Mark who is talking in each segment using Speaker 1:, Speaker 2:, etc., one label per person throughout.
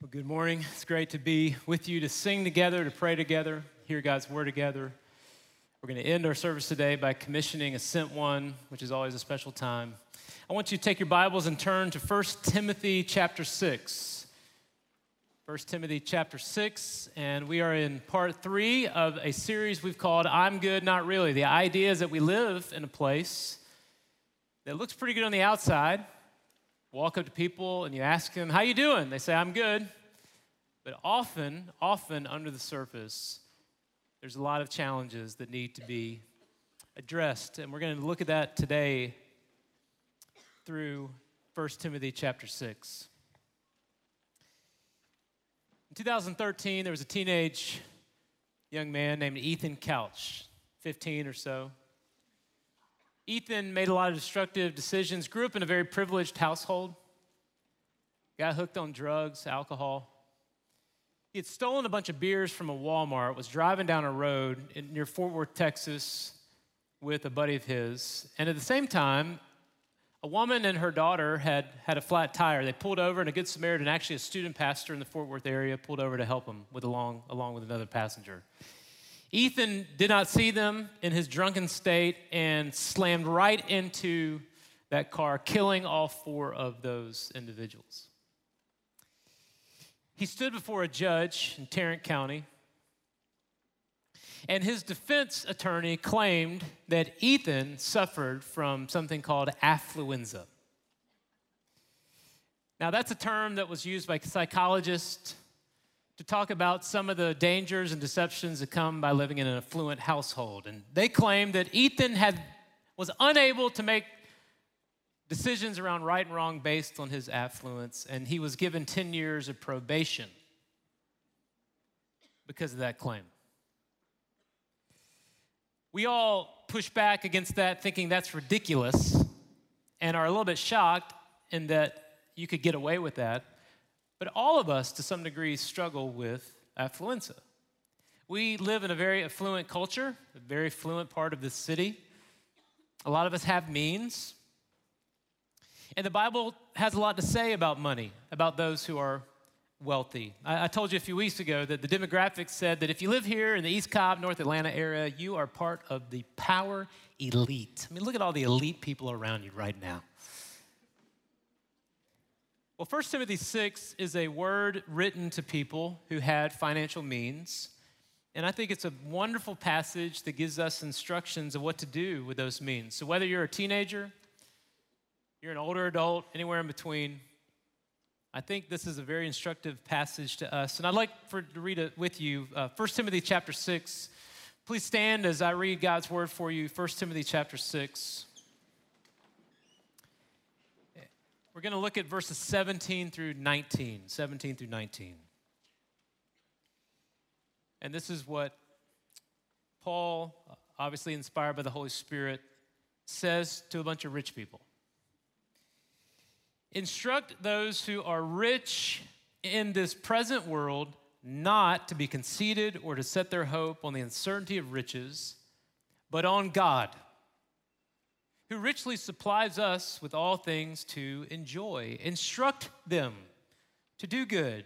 Speaker 1: Well, good morning. It's great to be with you to sing together, to pray together, hear God's word together. We're going to end our service today by commissioning a sent one, which is always a special time. I want you to take your Bibles and turn to 1 Timothy chapter 6. 1 Timothy chapter 6, and we are in part three of a series we've called I'm Good, Not Really. The idea is that we live in a place that looks pretty good on the outside, walk up to people and you ask them, How you doing? They say, I'm good. But often, often under the surface, there's a lot of challenges that need to be addressed. And we're going to look at that today through 1 Timothy chapter 6. In 2013, there was a teenage young man named Ethan Couch, 15 or so. Ethan made a lot of destructive decisions, grew up in a very privileged household, got hooked on drugs, alcohol. He had stolen a bunch of beers from a Walmart, was driving down a road near Fort Worth, Texas, with a buddy of his. And at the same time, a woman and her daughter had had a flat tire. They pulled over, and a good Samaritan, actually a student pastor in the Fort Worth area, pulled over to help them with along, along with another passenger. Ethan did not see them in his drunken state and slammed right into that car, killing all four of those individuals. He stood before a judge in Tarrant County, and his defense attorney claimed that Ethan suffered from something called affluenza. Now, that's a term that was used by psychologists to talk about some of the dangers and deceptions that come by living in an affluent household. And they claim that Ethan had, was unable to make decisions around right and wrong based on his affluence, and he was given 10 years of probation because of that claim. We all push back against that, thinking that's ridiculous, and are a little bit shocked in that you could get away with that. But all of us, to some degree, struggle with affluenza. We live in a very affluent culture, a very affluent part of the city. A lot of us have means. And the Bible has a lot to say about money, about those who are wealthy. I, I, told you a few weeks ago that the demographics said that if you live here in the East Cobb, North Atlanta area, you are part of the power elite. I mean, look at all the elite people around you right now. Well, 1 Timothy 6 is a word written to people who had financial means. And I think it's a wonderful passage that gives us instructions of what to do with those means. So, whether you're a teenager, you're an older adult, anywhere in between, I think this is a very instructive passage to us. And I'd like for, to read it with you. Uh, 1 Timothy chapter 6. Please stand as I read God's word for you. 1 Timothy chapter 6. We're going to look at verses 17 through 19. 17 through 19. And this is what Paul, obviously inspired by the Holy Spirit, says to a bunch of rich people Instruct those who are rich in this present world not to be conceited or to set their hope on the uncertainty of riches, but on God who richly supplies us with all things to enjoy. Instruct them to do good,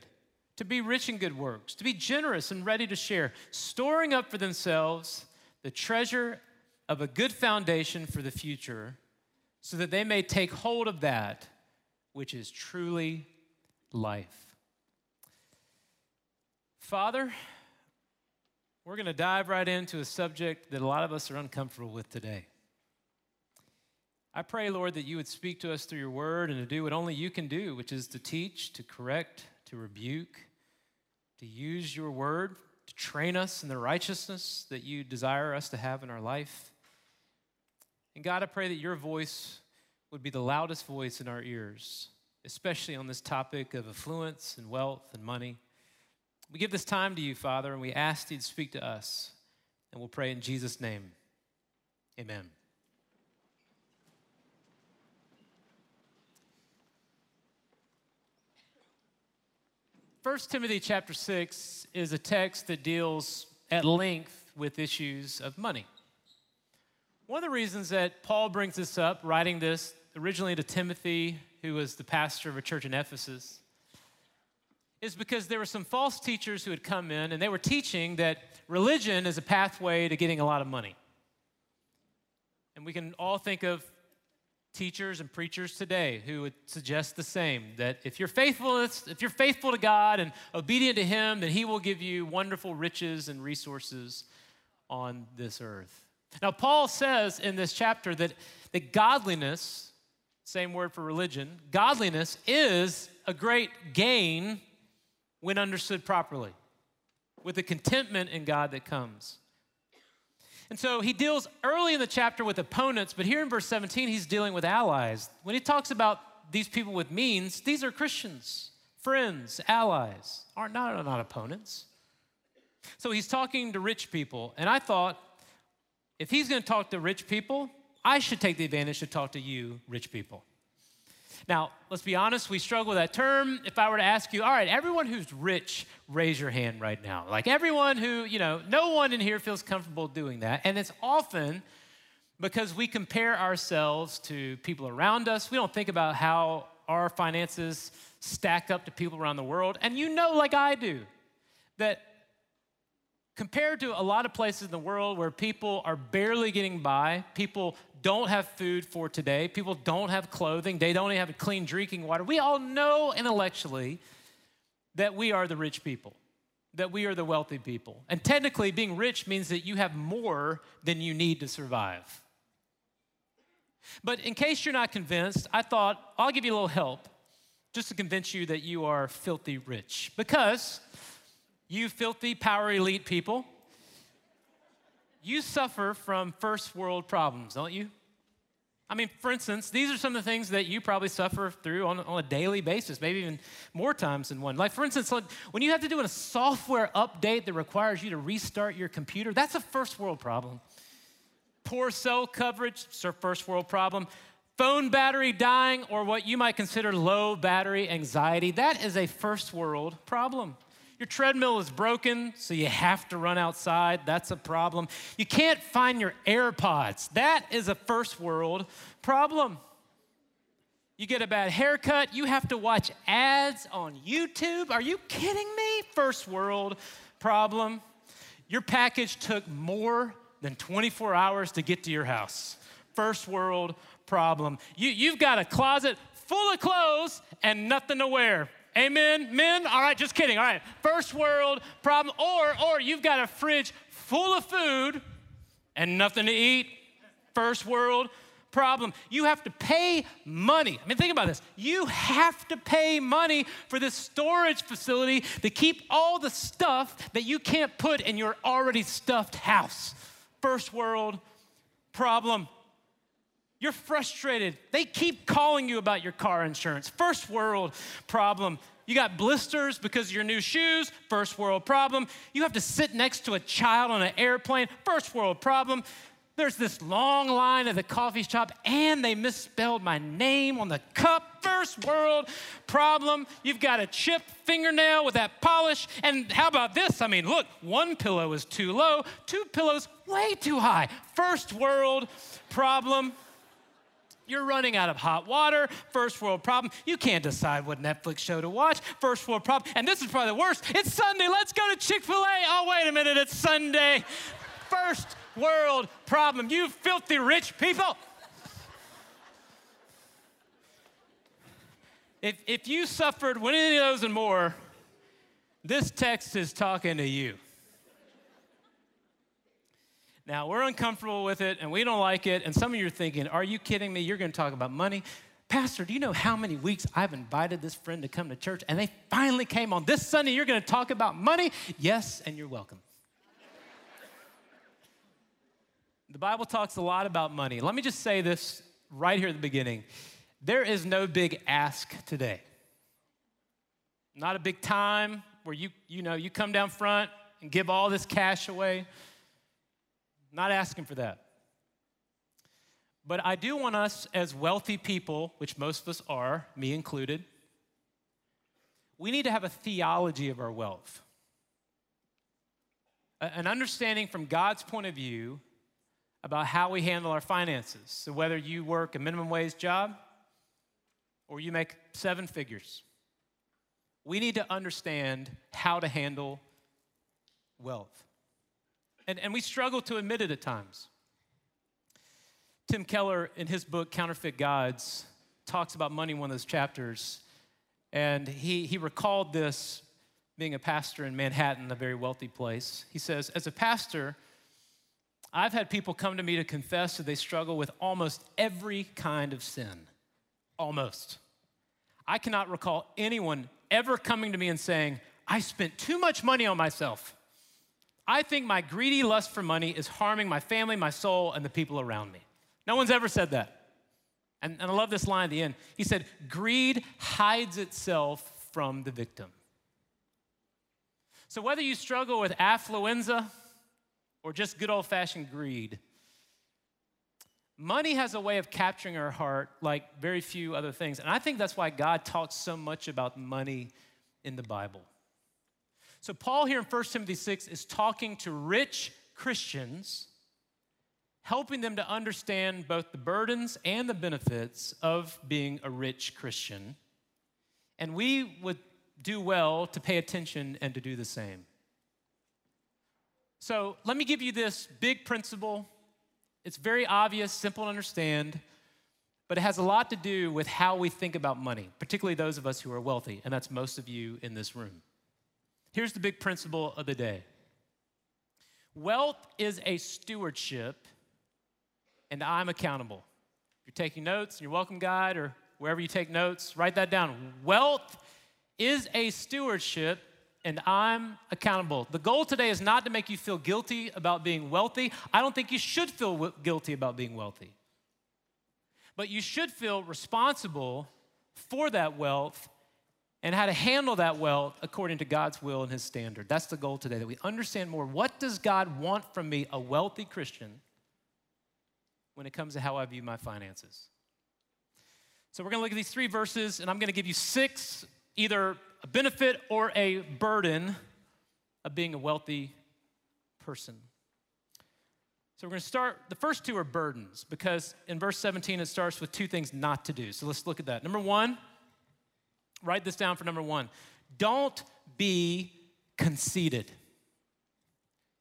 Speaker 1: to be rich in good works, to be generous and ready to share, storing up for themselves the treasure of a good foundation for the future, so that they may take hold of that which is truly life. Father, we're going to dive right into a subject that a lot of us are uncomfortable with today. I pray, Lord, that you would speak to us through your word and to do what only you can do, which is to teach, to correct, to rebuke, to use your word to train us in the righteousness that you desire us to have in our life. And God, I pray that your voice would be the loudest voice in our ears, especially on this topic of affluence and wealth and money. We give this time to you, Father, and we ask you to speak to us. And we'll pray in Jesus' name. Amen. 1 Timothy chapter 6 is a text that deals at length with issues of money. One of the reasons that Paul brings this up, writing this originally to Timothy, who was the pastor of a church in Ephesus, is because there were some false teachers who had come in and they were teaching that religion is a pathway to getting a lot of money. And we can all think of teachers and preachers today who would suggest the same that if you're faithful if you're faithful to God and obedient to him then he will give you wonderful riches and resources on this earth. Now Paul says in this chapter that that godliness same word for religion godliness is a great gain when understood properly with the contentment in God that comes. And so he deals early in the chapter with opponents, but here in verse 17, he's dealing with allies. When he talks about these people with means, these are Christians, friends, allies, are not, not opponents. So he's talking to rich people. And I thought, if he's going to talk to rich people, I should take the advantage to talk to you, rich people. Now, let's be honest, we struggle with that term. If I were to ask you, all right, everyone who's rich, raise your hand right now. Like everyone who, you know, no one in here feels comfortable doing that. And it's often because we compare ourselves to people around us. We don't think about how our finances stack up to people around the world. And you know, like I do, that compared to a lot of places in the world where people are barely getting by, people don't have food for today, people don't have clothing, they don't even have clean drinking water. We all know intellectually that we are the rich people, that we are the wealthy people. And technically, being rich means that you have more than you need to survive. But in case you're not convinced, I thought I'll give you a little help just to convince you that you are filthy rich. Because you filthy power elite people, you suffer from first world problems, don't you? I mean, for instance, these are some of the things that you probably suffer through on, on a daily basis, maybe even more times than one. Like, for instance, like when you have to do a software update that requires you to restart your computer, that's a first world problem. Poor cell coverage, first world problem. Phone battery dying, or what you might consider low battery anxiety, that is a first world problem. Your treadmill is broken, so you have to run outside. That's a problem. You can't find your AirPods. That is a first world problem. You get a bad haircut, you have to watch ads on YouTube. Are you kidding me? First world problem. Your package took more than 24 hours to get to your house. First world problem. You, you've got a closet full of clothes and nothing to wear. Amen, men? All right, just kidding. All right, first world problem. Or, or you've got a fridge full of food and nothing to eat. First world problem. You have to pay money. I mean, think about this. You have to pay money for this storage facility to keep all the stuff that you can't put in your already stuffed house. First world problem. You're frustrated. They keep calling you about your car insurance. First world problem. You got blisters because of your new shoes, first world problem. You have to sit next to a child on an airplane, first world problem. There's this long line at the coffee shop, and they misspelled my name on the cup. First world problem. You've got a chipped fingernail with that polish. And how about this? I mean, look, one pillow is too low, two pillows way too high. First world problem. You're running out of hot water, first world problem. You can't decide what Netflix show to watch, first world problem. And this is probably the worst. It's Sunday, let's go to Chick fil A. Oh, wait a minute, it's Sunday. First world problem. You filthy rich people. If, if you suffered one of those and more, this text is talking to you. Now, we're uncomfortable with it and we don't like it. And some of you are thinking, Are you kidding me? You're going to talk about money? Pastor, do you know how many weeks I've invited this friend to come to church and they finally came on this Sunday? You're going to talk about money? Yes, and you're welcome. the Bible talks a lot about money. Let me just say this right here at the beginning there is no big ask today. Not a big time where you, you know, you come down front and give all this cash away. Not asking for that. But I do want us, as wealthy people, which most of us are, me included, we need to have a theology of our wealth. An understanding from God's point of view about how we handle our finances. So, whether you work a minimum wage job or you make seven figures, we need to understand how to handle wealth. And, and we struggle to admit it at times. Tim Keller, in his book, Counterfeit Gods, talks about money in one of those chapters. And he, he recalled this being a pastor in Manhattan, a very wealthy place. He says, As a pastor, I've had people come to me to confess that they struggle with almost every kind of sin. Almost. I cannot recall anyone ever coming to me and saying, I spent too much money on myself. I think my greedy lust for money is harming my family, my soul, and the people around me. No one's ever said that. And, and I love this line at the end. He said, Greed hides itself from the victim. So whether you struggle with affluenza or just good old fashioned greed, money has a way of capturing our heart like very few other things. And I think that's why God talks so much about money in the Bible. So, Paul here in 1 Timothy 6 is talking to rich Christians, helping them to understand both the burdens and the benefits of being a rich Christian. And we would do well to pay attention and to do the same. So, let me give you this big principle. It's very obvious, simple to understand, but it has a lot to do with how we think about money, particularly those of us who are wealthy, and that's most of you in this room. Here's the big principle of the day wealth is a stewardship, and I'm accountable. If you're taking notes in your welcome guide or wherever you take notes, write that down. Wealth is a stewardship, and I'm accountable. The goal today is not to make you feel guilty about being wealthy. I don't think you should feel guilty about being wealthy. But you should feel responsible for that wealth and how to handle that wealth according to God's will and his standard. That's the goal today that we understand more what does God want from me, a wealthy Christian, when it comes to how I view my finances. So we're going to look at these three verses and I'm going to give you six either a benefit or a burden of being a wealthy person. So we're going to start, the first two are burdens because in verse 17 it starts with two things not to do. So let's look at that. Number one, Write this down for number one. Don't be conceited.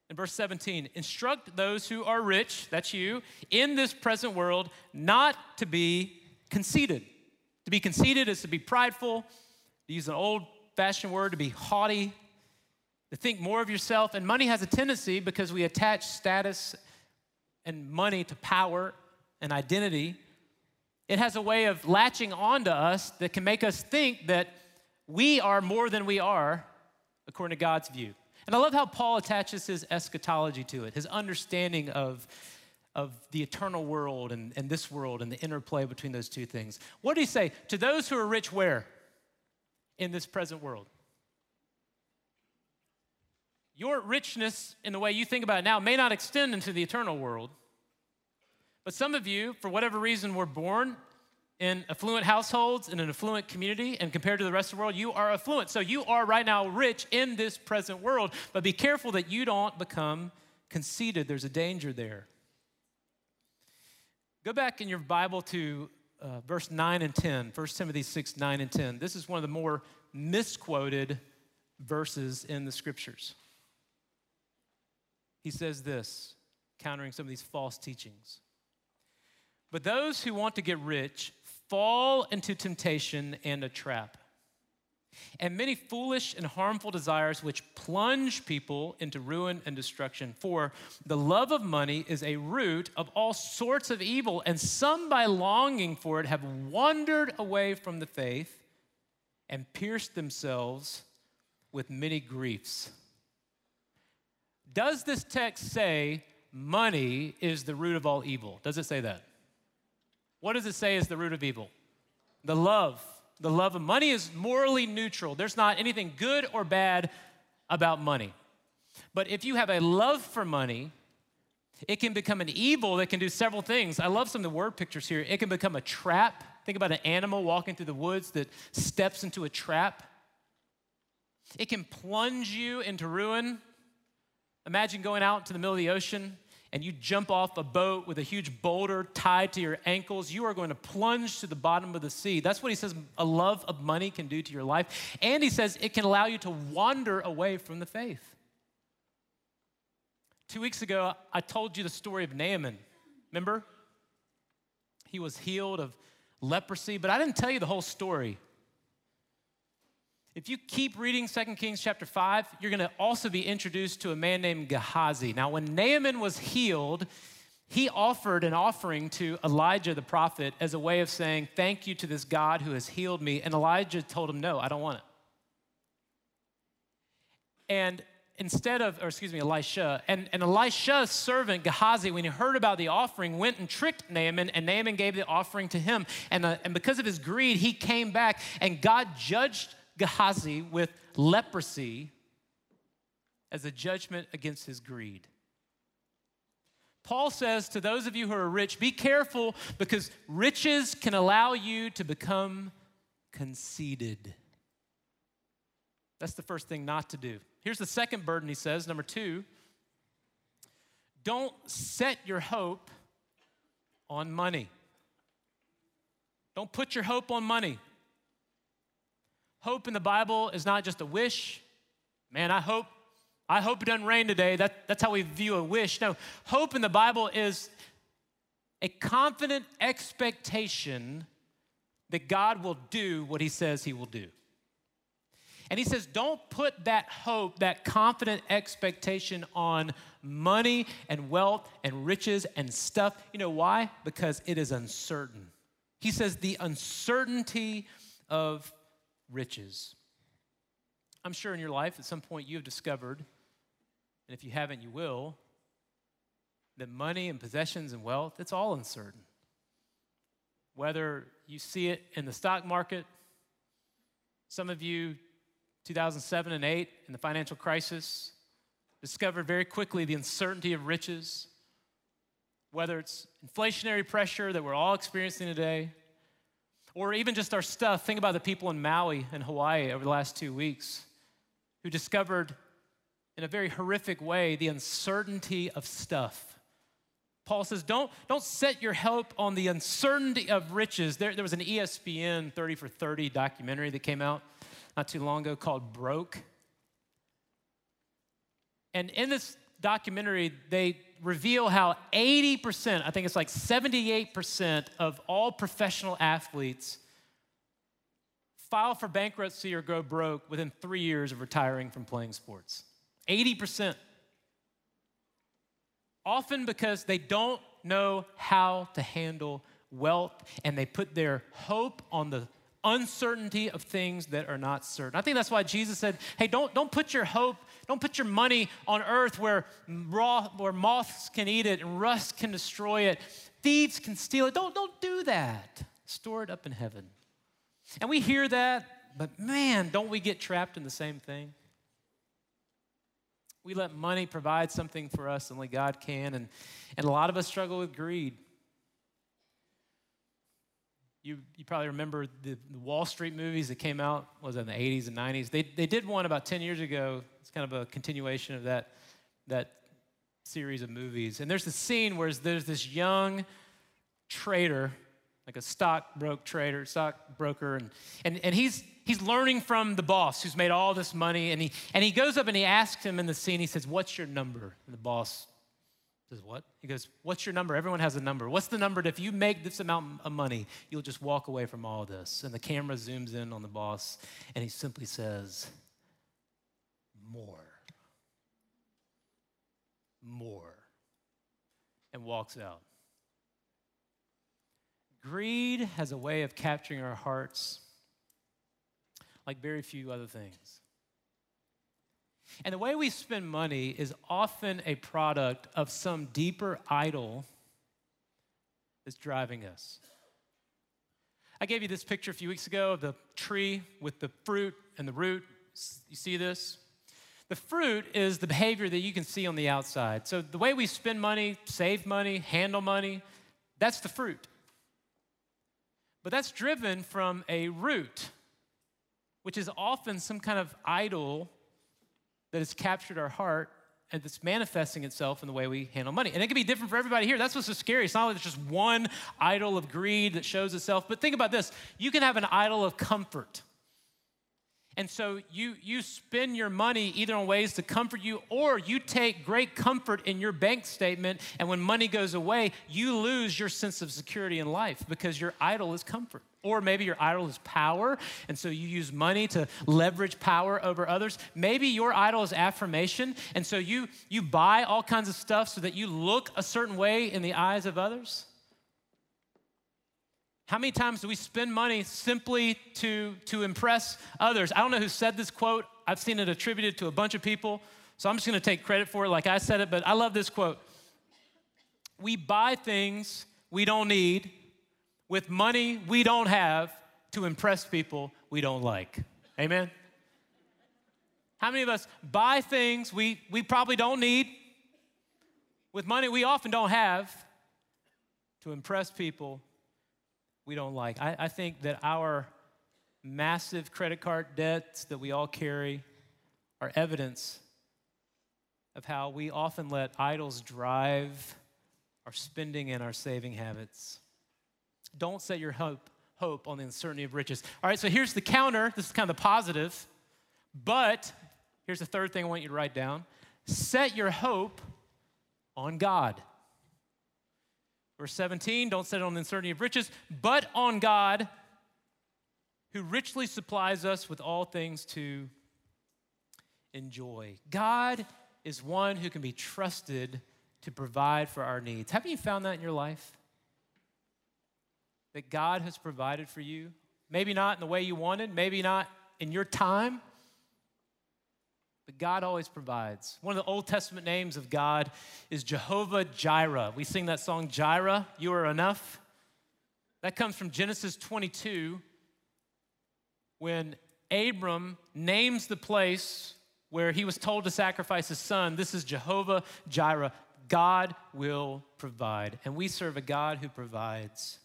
Speaker 1: In verse 17, instruct those who are rich, that's you, in this present world, not to be conceited. To be conceited is to be prideful, to use an old fashioned word, to be haughty, to think more of yourself. And money has a tendency, because we attach status and money to power and identity, it has a way of latching onto us that can make us think that we are more than we are according to God's view. And I love how Paul attaches his eschatology to it, his understanding of, of the eternal world and, and this world and the interplay between those two things. What did he say? To those who are rich, where? In this present world. Your richness in the way you think about it now may not extend into the eternal world. But some of you, for whatever reason, were born in affluent households, in an affluent community, and compared to the rest of the world, you are affluent. So you are right now rich in this present world, but be careful that you don't become conceited. There's a danger there. Go back in your Bible to uh, verse 9 and 10, 1 Timothy 6, 9 and 10. This is one of the more misquoted verses in the scriptures. He says this, countering some of these false teachings. But those who want to get rich fall into temptation and a trap, and many foolish and harmful desires which plunge people into ruin and destruction. For the love of money is a root of all sorts of evil, and some by longing for it have wandered away from the faith and pierced themselves with many griefs. Does this text say money is the root of all evil? Does it say that? What does it say is the root of evil? The love. The love of money is morally neutral. There's not anything good or bad about money. But if you have a love for money, it can become an evil that can do several things. I love some of the word pictures here. It can become a trap. Think about an animal walking through the woods that steps into a trap. It can plunge you into ruin. Imagine going out into the middle of the ocean and you jump off a boat with a huge boulder tied to your ankles, you are going to plunge to the bottom of the sea. That's what he says a love of money can do to your life. And he says it can allow you to wander away from the faith. Two weeks ago, I told you the story of Naaman. Remember? He was healed of leprosy, but I didn't tell you the whole story. If you keep reading 2 Kings chapter 5, you're going to also be introduced to a man named Gehazi. Now, when Naaman was healed, he offered an offering to Elijah the prophet as a way of saying, Thank you to this God who has healed me. And Elijah told him, No, I don't want it. And instead of, or excuse me, Elisha, and, and Elisha's servant Gehazi, when he heard about the offering, went and tricked Naaman, and Naaman gave the offering to him. And, uh, and because of his greed, he came back, and God judged Gehazi with leprosy as a judgment against his greed. Paul says to those of you who are rich, be careful because riches can allow you to become conceited. That's the first thing not to do. Here's the second burden he says, number two don't set your hope on money. Don't put your hope on money. Hope in the Bible is not just a wish. Man, I hope, I hope it doesn't rain today. That, that's how we view a wish. No, hope in the Bible is a confident expectation that God will do what he says he will do. And he says, don't put that hope, that confident expectation on money and wealth and riches and stuff. You know why? Because it is uncertain. He says, the uncertainty of riches. I'm sure in your life at some point you have discovered, and if you haven't, you will, that money and possessions and wealth, it's all uncertain. Whether you see it in the stock market, some of you 2007 and 8 in the financial crisis, discovered very quickly the uncertainty of riches, whether it's inflationary pressure that we're all experiencing today, or even just our stuff. Think about the people in Maui and Hawaii over the last two weeks who discovered in a very horrific way the uncertainty of stuff. Paul says, don't, don't set your hope on the uncertainty of riches. There, there was an ESPN 30 for 30 documentary that came out not too long ago called Broke. And in this documentary, they reveal how 80%, I think it's like 78% of all professional athletes file for bankruptcy or go broke within three years of retiring from playing sports. 80%. Often because they don't know how to handle wealth and they put their hope on the uncertainty of things that are not certain. I think that's why Jesus said, hey, don't, don't put your hope, don't put your money on earth where, raw, where moths can eat it and rust can destroy it, thieves can steal it. Don't, don't do that. Store it up in heaven. And we hear that, but man, don't we get trapped in the same thing? We let money provide something for us, only God can. And, and a lot of us struggle with greed. You, you probably remember the, the, Wall Street movies that came out, was in the 80s and 90s. They, they did one about 10 years ago. It's kind of a continuation of that, that series of movies. And there's the scene where there's this young trader, like a stockbroker trader, stockbroker, and, and, and he's, he's learning from the boss who's made all this money. And he, and he goes up and he asks him in the scene, he says, What's your number? And the boss says, What? He goes, What's your number? Everyone has a number. What's the number if you make this amount of money, you'll just walk away from all this? And the camera zooms in on the boss, and he simply says, More. More. And walks out. Greed has a way of capturing our hearts like very few other things. And the way we spend money is often a product of some deeper idol that's driving us. I gave you this picture a few weeks ago of the tree with the fruit and the root. You see this? The fruit is the behavior that you can see on the outside. So the way we spend money, save money, handle money, that's the fruit. But that's driven from a root, which is often some kind of idol that has captured our heart and it's manifesting itself in the way we handle money. And it can be different for everybody here. That's what's so scary. It's not like there's just one idol of greed that shows itself. But think about this you can have an idol of comfort. And so you, you spend your money either on ways to comfort you or you take great comfort in your bank statement. And when money goes away, you lose your sense of security in life because your idol is comfort. Or maybe your idol is power. And so you use money to leverage power over others. Maybe your idol is affirmation. And so you, you buy all kinds of stuff so that you look a certain way in the eyes of others. How many times do we spend money simply to, to impress others? I don't know who said this quote. I've seen it attributed to a bunch of people, so I'm just gonna take credit for it like I said it, but I love this quote. We buy things we don't need with money we don't have to impress people we don't like. Amen? How many of us buy things we, we probably don't need with money we often don't have to impress people we don't like. I, I think that our massive credit card debts that we all carry are evidence of how we often let idols drive our spending and our saving habits. Don't set your hope, hope on the uncertainty of riches. All right, so here's the counter. This is kind of the positive. But here's the third thing I want you to write down set your hope on God. Verse 17, don't set on the uncertainty of riches, but on God who richly supplies us with all things to enjoy. God is one who can be trusted to provide for our needs. Haven't you found that in your life? That God has provided for you? Maybe not in the way you wanted, maybe not in your time, but God always provides. One of the Old Testament names of God is Jehovah Jireh. We sing that song, Jireh, You Are Enough. That comes from Genesis 22 when Abram names the place where he was told to sacrifice his son. This is Jehovah Jireh. God will provide. And we serve a God who provides.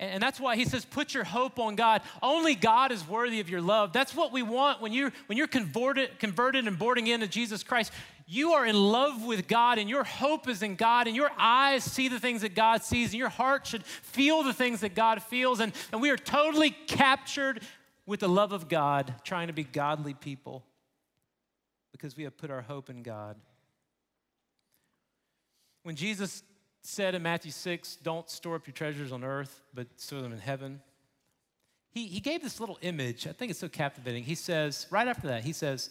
Speaker 1: And that's why he says, put your hope on God. Only God is worthy of your love. That's what we want when you're, when you're converted, converted and boarding into Jesus Christ. You are in love with God, and your hope is in God, and your eyes see the things that God sees, and your heart should feel the things that God feels. And, and we are totally captured with the love of God, trying to be godly people because we have put our hope in God. When Jesus said in Matthew 6, don't store up your treasures on earth, but store them in heaven. He, he gave this little image. I think it's so captivating. He says, right after that, he says,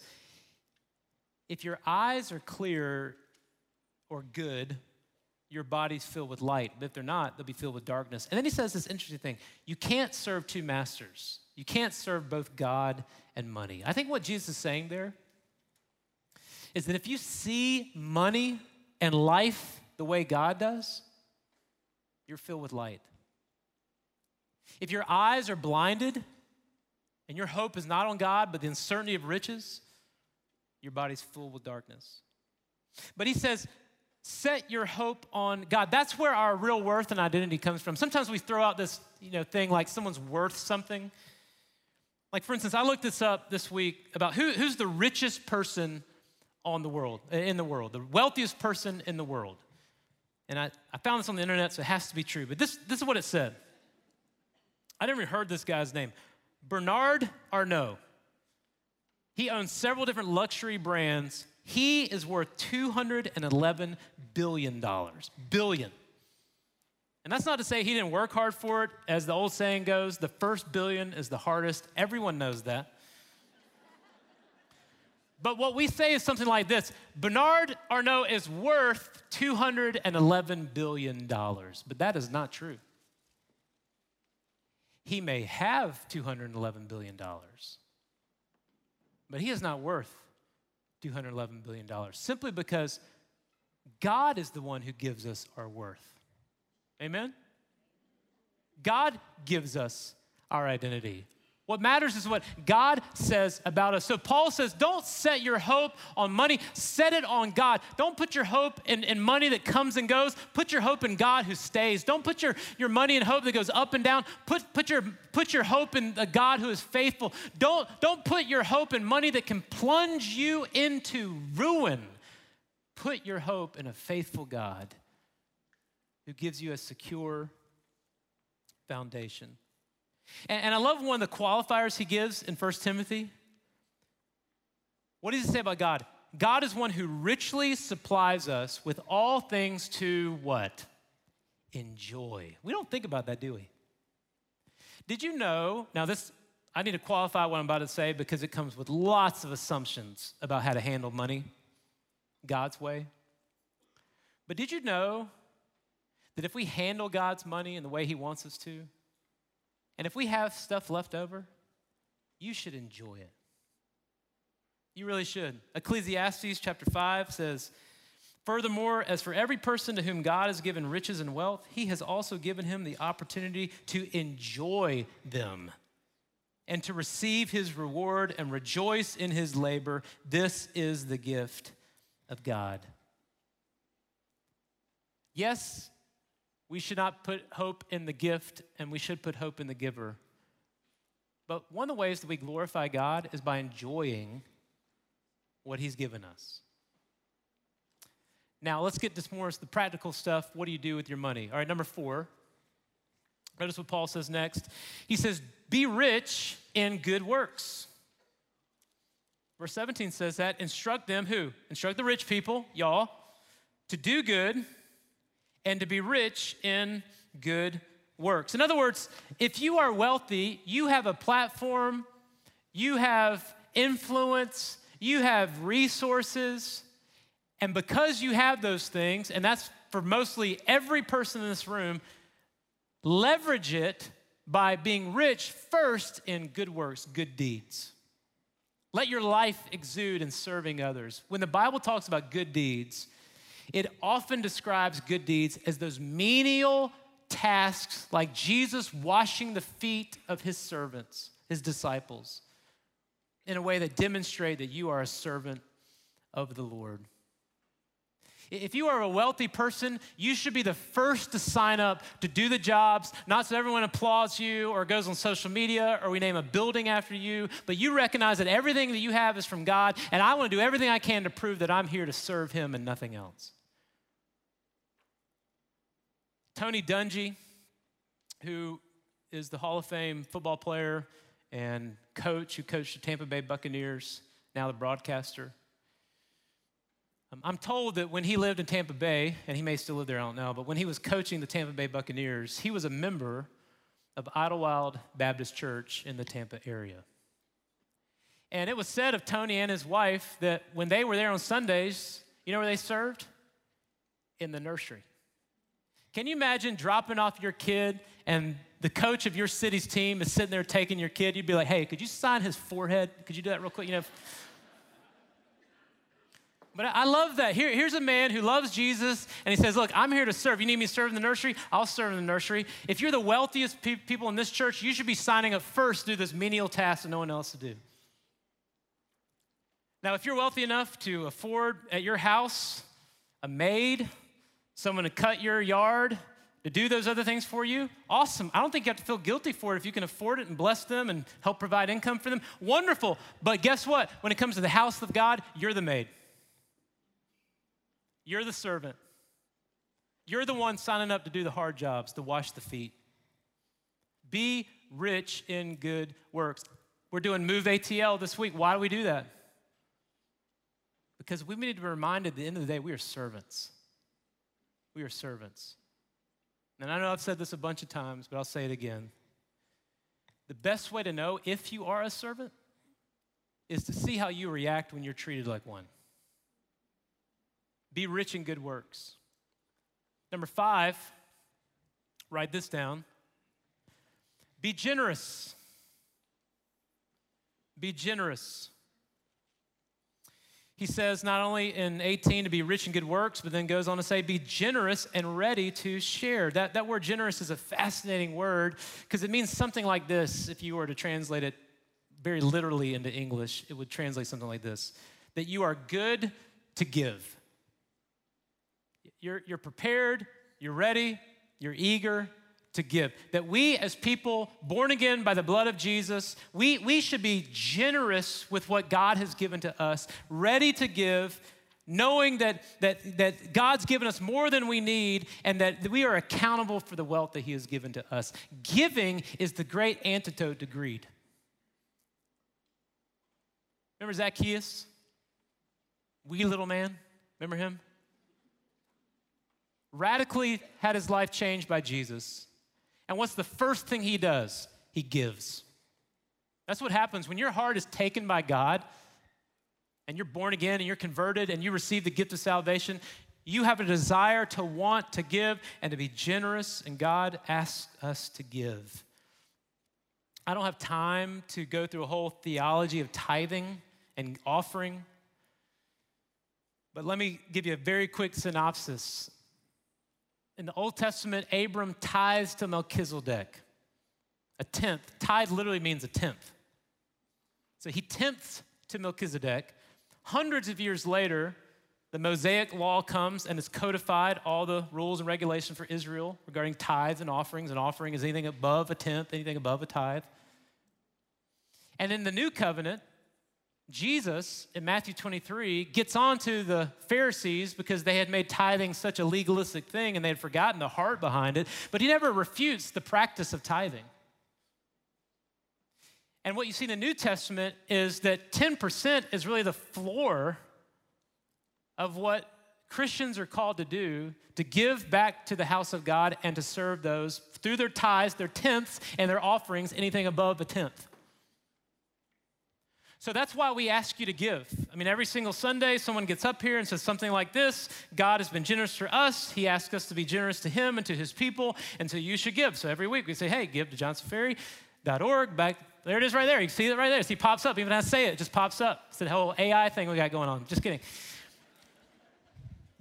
Speaker 1: if your eyes are clear or good, your body's filled with light. But if they're not, they'll be filled with darkness. And then he says this interesting thing you can't serve two masters. You can't serve both God and money. I think what Jesus is saying there is that if you see money and life the way God does, you're filled with light. If your eyes are blinded and your hope is not on God, but the uncertainty of riches, your body's full with darkness. But he says, set your hope on God. That's where our real worth and identity comes from. Sometimes we throw out this, you know, thing like someone's worth something. Like for instance, I looked this up this week about who, who's the richest person on the world, in the world, the wealthiest person in the world and I, I found this on the internet, so it has to be true. But this, this is what it said. I never heard this guy's name. Bernard Arnault. He owns several different luxury brands. He is worth $211 billion. Billion. And that's not to say he didn't work hard for it. As the old saying goes, the first billion is the hardest. Everyone knows that. But what we say is something like this Bernard Arnault is worth $211 billion, but that is not true. He may have $211 billion, but he is not worth $211 billion simply because God is the one who gives us our worth. Amen? God gives us our identity. What matters is what God says about us. So Paul says, don't set your hope on money, set it on God. Don't put your hope in, in money that comes and goes. Put your hope in God who stays. Don't put your, your money in hope that goes up and down. Put, put, your, put your hope in a God who is faithful. Don't, don't put your hope in money that can plunge you into ruin Put your hope in a faithful God who gives you a secure foundation. And, and I love one of the qualifiers he gives in 1 Timothy. What does he say about God? God is one who richly supplies us with all things to what? Enjoy. We don't think about that, do we? Did you know? Now, this, I need to qualify what I'm about to say because it comes with lots of assumptions about how to handle money God's way. But did you know that if we handle God's money in the way He wants us to, and if we have stuff left over, you should enjoy it. You really should. Ecclesiastes chapter 5 says, Furthermore, as for every person to whom God has given riches and wealth, he has also given him the opportunity to enjoy them and to receive his reward and rejoice in his labor. This is the gift of God. Yes, we should not put hope in the gift and we should put hope in the giver. But one of the ways that we glorify God is by enjoying what he's given us. Now, let's get to more the practical stuff. What do you do with your money? All right, number four. Notice what Paul says next. He says, Be rich in good works. Verse 17 says that instruct them who? Instruct the rich people, y'all, to do good and to be rich in good works. In other words, if you are wealthy, you have a platform, you have influence, you have resources, and because you have those things, and that's for mostly every person in this room, leverage it by being rich first in good works, good deeds. Let your life exude in serving others. When the Bible talks about good deeds, it often describes good deeds as those menial tasks like Jesus washing the feet of his servants, his disciples, in a way that demonstrate that you are a servant of the Lord. If you are a wealthy person, you should be the first to sign up to do the jobs, not so everyone applauds you or goes on social media or we name a building after you, but you recognize that everything that you have is from God, and I want to do everything I can to prove that I'm here to serve Him and nothing else. Tony Dungy, who is the Hall of Fame football player and coach who coached the Tampa Bay Buccaneers, now the broadcaster. Um, I'm told that when he lived in Tampa Bay, and he may still live there, I don't know, but when he was coaching the Tampa Bay Buccaneers, he was a member of Idlewild Baptist Church in the Tampa area. And it was said of Tony and his wife that when they were there on Sundays, you know where they served? In the nursery. Can you imagine dropping off your kid and the coach of your city's team is sitting there taking your kid? You'd be like, hey, could you sign his forehead? Could you do that real quick? You know, but I love that. Here, here's a man who loves Jesus and he says, Look, I'm here to serve. You need me to serve in the nursery? I'll serve in the nursery. If you're the wealthiest pe- people in this church, you should be signing up first to do this menial task that no one else to do. Now, if you're wealthy enough to afford at your house a maid, someone to cut your yard, to do those other things for you, awesome. I don't think you have to feel guilty for it if you can afford it and bless them and help provide income for them. Wonderful. But guess what? When it comes to the house of God, you're the maid. You're the servant. You're the one signing up to do the hard jobs, to wash the feet. Be rich in good works. We're doing Move ATL this week. Why do we do that? Because we need to be reminded at the end of the day, we are servants. We are servants. And I know I've said this a bunch of times, but I'll say it again. The best way to know if you are a servant is to see how you react when you're treated like one. Be rich in good works. Number five, write this down. Be generous. Be generous. He says not only in 18 to be rich in good works, but then goes on to say, be generous and ready to share. That, that word generous is a fascinating word because it means something like this. If you were to translate it very literally into English, it would translate something like this that you are good to give. You're, you're prepared, you're ready, you're eager to give. That we, as people born again by the blood of Jesus, we, we should be generous with what God has given to us, ready to give knowing that, that, that God's given us more than we need and that we are accountable for the wealth that He has given to us. Giving is the great antidote to greed. Remember Zacchaeus? Wee little man? Remember him? Radically had his life changed by Jesus. And what's the first thing he does? He gives. That's what happens when your heart is taken by God and you're born again and you're converted and you receive the gift of salvation. You have a desire to want to give and to be generous, and God asks us to give. I don't have time to go through a whole theology of tithing and offering, but let me give you a very quick synopsis. In the Old Testament, Abram tithes to Melchizedek, a tenth. Tithe literally means a tenth. So he tenths to Melchizedek. Hundreds of years later, the Mosaic law comes and has codified all the rules and regulations for Israel regarding tithes and offerings. And offering is anything above a tenth, anything above a tithe. And in the new covenant, Jesus in Matthew 23 gets on to the Pharisees because they had made tithing such a legalistic thing and they had forgotten the heart behind it, but he never refutes the practice of tithing. And what you see in the New Testament is that 10% is really the floor of what Christians are called to do to give back to the house of God and to serve those through their tithes, their tenths, and their offerings, anything above a tenth. So that's why we ask you to give. I mean, every single Sunday, someone gets up here and says something like this God has been generous to us. He asks us to be generous to Him and to His people, and so you should give. So every week we say, hey, give to johnsonferry.org. Back there it is right there. You see it right there. See, pops up. Even as I say it, it just pops up. It's the whole AI thing we got going on. Just kidding.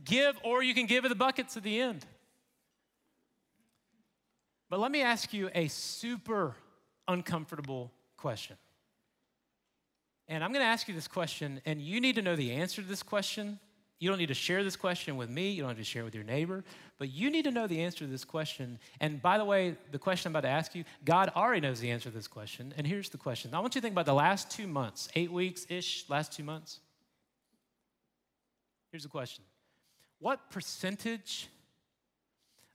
Speaker 1: give, or you can give at the buckets at the end. But let me ask you a super uncomfortable question. And I'm going to ask you this question, and you need to know the answer to this question. You don't need to share this question with me. You don't have to share it with your neighbor. But you need to know the answer to this question. And by the way, the question I'm about to ask you, God already knows the answer to this question. And here's the question I want you to think about the last two months, eight weeks ish, last two months. Here's the question What percentage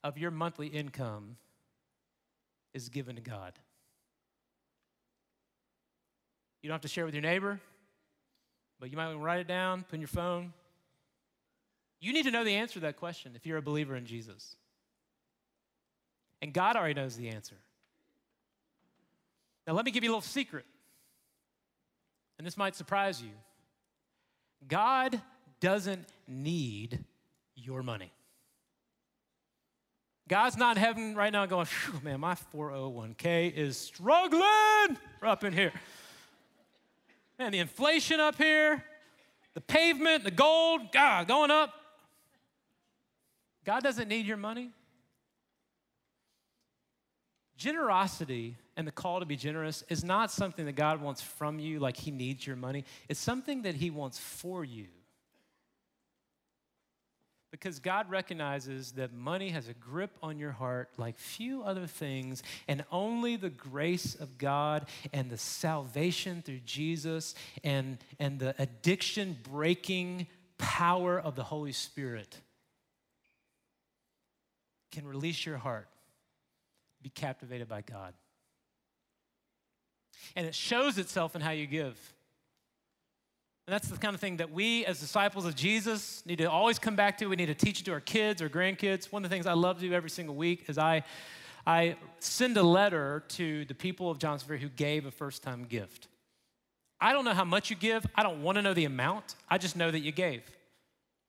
Speaker 1: of your monthly income is given to God? You don't have to share with your neighbor, but you might want to write it down, put in your phone. You need to know the answer to that question if you're a believer in Jesus. And God already knows the answer. Now, let me give you a little secret. And this might surprise you. God doesn't need your money. God's not in heaven right now going, man, my 401k is struggling We're up in here. Man, the inflation up here, the pavement, the gold, God, going up. God doesn't need your money. Generosity and the call to be generous is not something that God wants from you like He needs your money. It's something that He wants for you. Because God recognizes that money has a grip on your heart like few other things, and only the grace of God and the salvation through Jesus and, and the addiction breaking power of the Holy Spirit can release your heart, be captivated by God. And it shows itself in how you give. And that's the kind of thing that we, as disciples of Jesus, need to always come back to. We need to teach it to our kids or grandkids. One of the things I love to do every single week is I, I send a letter to the people of Johnson Ferry who gave a first time gift. I don't know how much you give. I don't want to know the amount. I just know that you gave.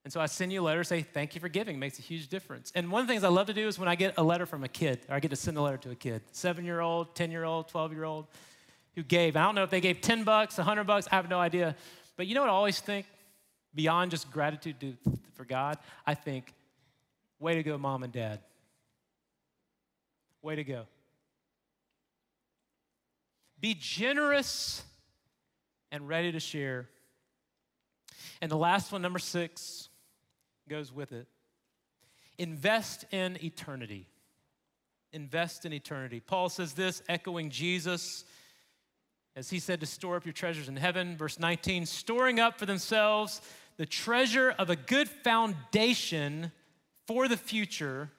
Speaker 1: And so I send you a letter, say, thank you for giving. It makes a huge difference. And one of the things I love to do is when I get a letter from a kid, or I get to send a letter to a kid, seven year old, 10 year old, 12 year old, who gave. I don't know if they gave 10 bucks, 100 bucks, I have no idea. But you know what I always think? Beyond just gratitude to, for God, I think, way to go, mom and dad. Way to go. Be generous and ready to share. And the last one, number six, goes with it. Invest in eternity. Invest in eternity. Paul says this, echoing Jesus as he said to store up your treasures in heaven. Verse 19, storing up for themselves the treasure of a good foundation for the future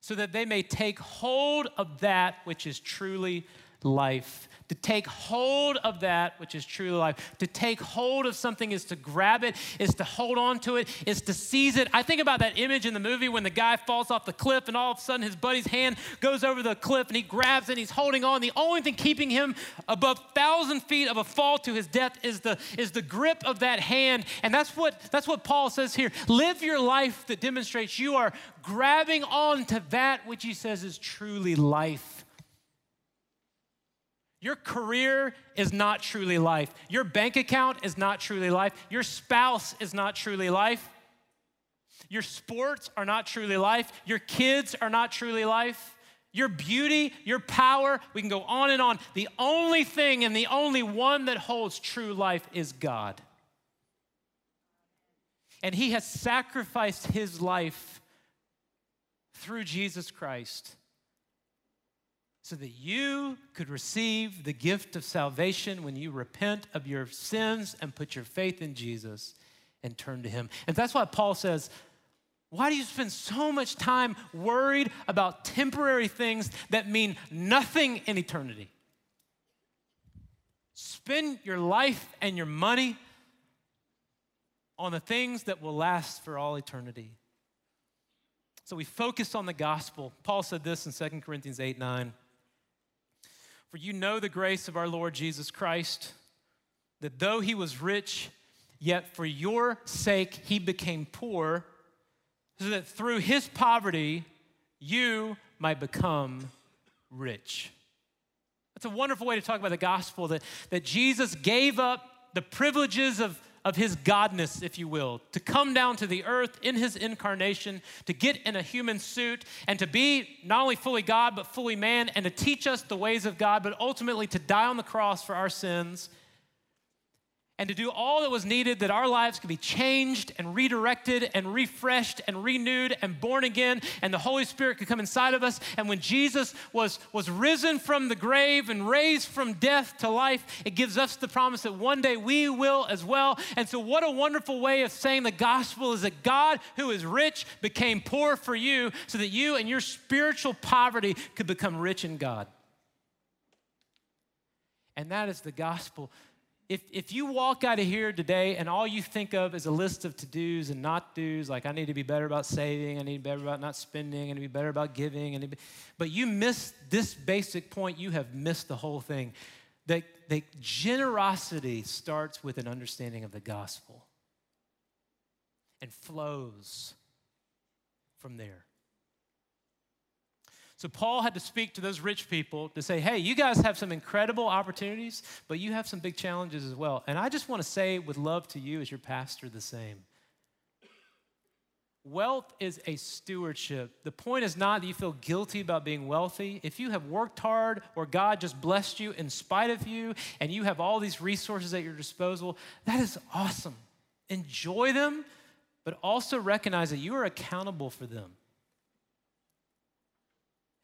Speaker 1: so that they may take hold of that which is truly life to take hold of that which is true life. To take hold of something is to grab it, is to hold on to it, is to seize it. I think about that image in the movie when the guy falls off the cliff and all of a sudden his buddy's hand goes over the cliff and he grabs it and he's holding on. The only thing keeping him above thousand feet of a fall to his death is the, is the grip of that hand. And that's what, that's what Paul says here. Live your life that demonstrates you are grabbing on to that which he says is truly life. Your career is not truly life. Your bank account is not truly life. Your spouse is not truly life. Your sports are not truly life. Your kids are not truly life. Your beauty, your power, we can go on and on. The only thing and the only one that holds true life is God. And He has sacrificed His life through Jesus Christ so that you could receive the gift of salvation when you repent of your sins and put your faith in Jesus and turn to Him. And that's why Paul says, why do you spend so much time worried about temporary things that mean nothing in eternity? Spend your life and your money on the things that will last for all eternity. So we focus on the gospel. Paul said this in 2 Corinthians 8 9. For you know the grace of our Lord Jesus Christ, that though he was rich, yet for your sake he became poor, so that through his poverty you might become rich. That's a wonderful way to talk about the gospel that, that Jesus gave up the privileges of of his godness, if you will, to come down to the earth in his incarnation, to get in a human suit, and to be not only fully God, but fully man, and to teach us the ways of God, but ultimately to die on the cross for our sins and to do all that was needed that our lives could be changed and redirected and refreshed and renewed and born again and the holy spirit could come inside of us. And when jesus was, was risen from the grave and raised from death to life it gives us the promise that one day we will as well. And so what a wonderful way of saying the gospel is that god who is rich became poor for you so that you and your spiritual poverty could become rich in god. And that is the gospel if, if you walk out of here today and all you think of is a list of to dos and not dos, like I need to be better about saving, I need to be better about not spending, I need to be better about giving, and but you miss this basic point, you have missed the whole thing. That, that generosity starts with an understanding of the gospel and flows from there. So Paul had to speak to those rich people to say, hey, you guys have some incredible opportunities, but you have some big challenges as well. And I just want to say with love to you as your pastor the same. Wealth is a stewardship. The point is not that you feel guilty about being wealthy. If you have worked hard or God just blessed you in spite of you and you have all these resources at your disposal, that is awesome. Enjoy them, but also recognize that you are accountable for them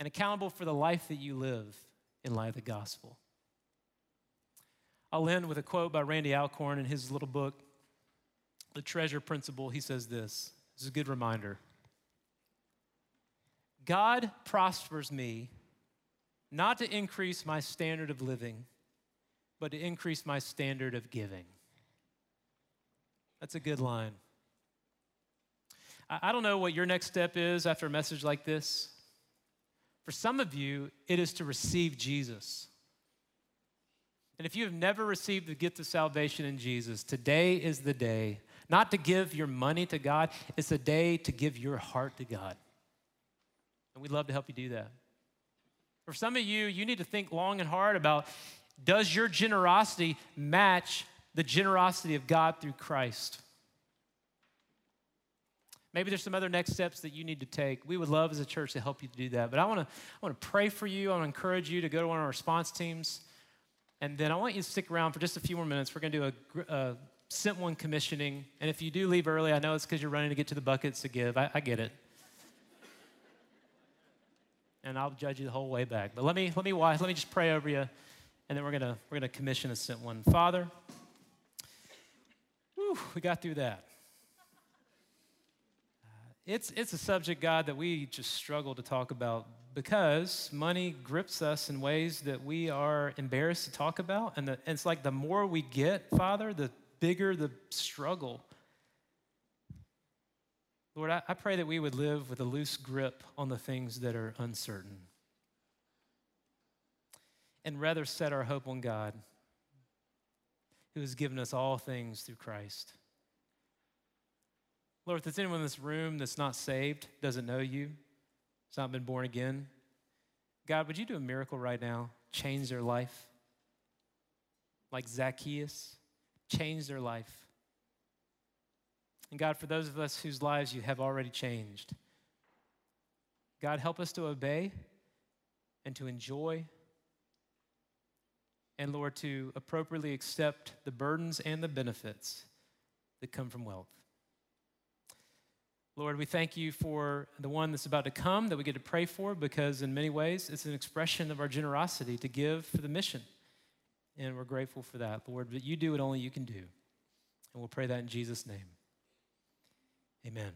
Speaker 1: and accountable for the life that you live in light of the gospel. I'll end with a quote by Randy Alcorn in his little book, The Treasure Principle. He says this this is a good reminder God prospers me not to increase my standard of living, but to increase my standard of giving. That's a good line. I don't know what your next step is after a message like this. For some of you, it is to receive Jesus. And if you have never received the gift of salvation in Jesus, today is the day not to give your money to God, it's a day to give your heart to God. And we'd love to help you do that. For some of you, you need to think long and hard about does your generosity match the generosity of God through Christ? Maybe there's some other next steps that you need to take. We would love as a church to help you to do that. But I want to I want to pray for you. I want to encourage you to go to one of our response teams. And then I want you to stick around for just a few more minutes. We're going to do a, a sent one commissioning. And if you do leave early, I know it's because you're running to get to the buckets to give. I, I get it. and I'll judge you the whole way back. But let me let me let me just pray over you, and then we're gonna we're gonna commission a sent one. Father, whew, we got through that. It's, it's a subject, God, that we just struggle to talk about because money grips us in ways that we are embarrassed to talk about. And, the, and it's like the more we get, Father, the bigger the struggle. Lord, I, I pray that we would live with a loose grip on the things that are uncertain and rather set our hope on God, who has given us all things through Christ. Lord, if there's anyone in this room that's not saved, doesn't know you, has not been born again, God, would you do a miracle right now? Change their life? Like Zacchaeus, change their life. And God, for those of us whose lives you have already changed, God, help us to obey and to enjoy and Lord, to appropriately accept the burdens and the benefits that come from wealth. Lord, we thank you for the one that's about to come that we get to pray for because, in many ways, it's an expression of our generosity to give for the mission. And we're grateful for that, Lord. But you do what only you can do. And we'll pray that in Jesus' name. Amen.